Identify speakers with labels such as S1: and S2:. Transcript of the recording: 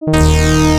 S1: you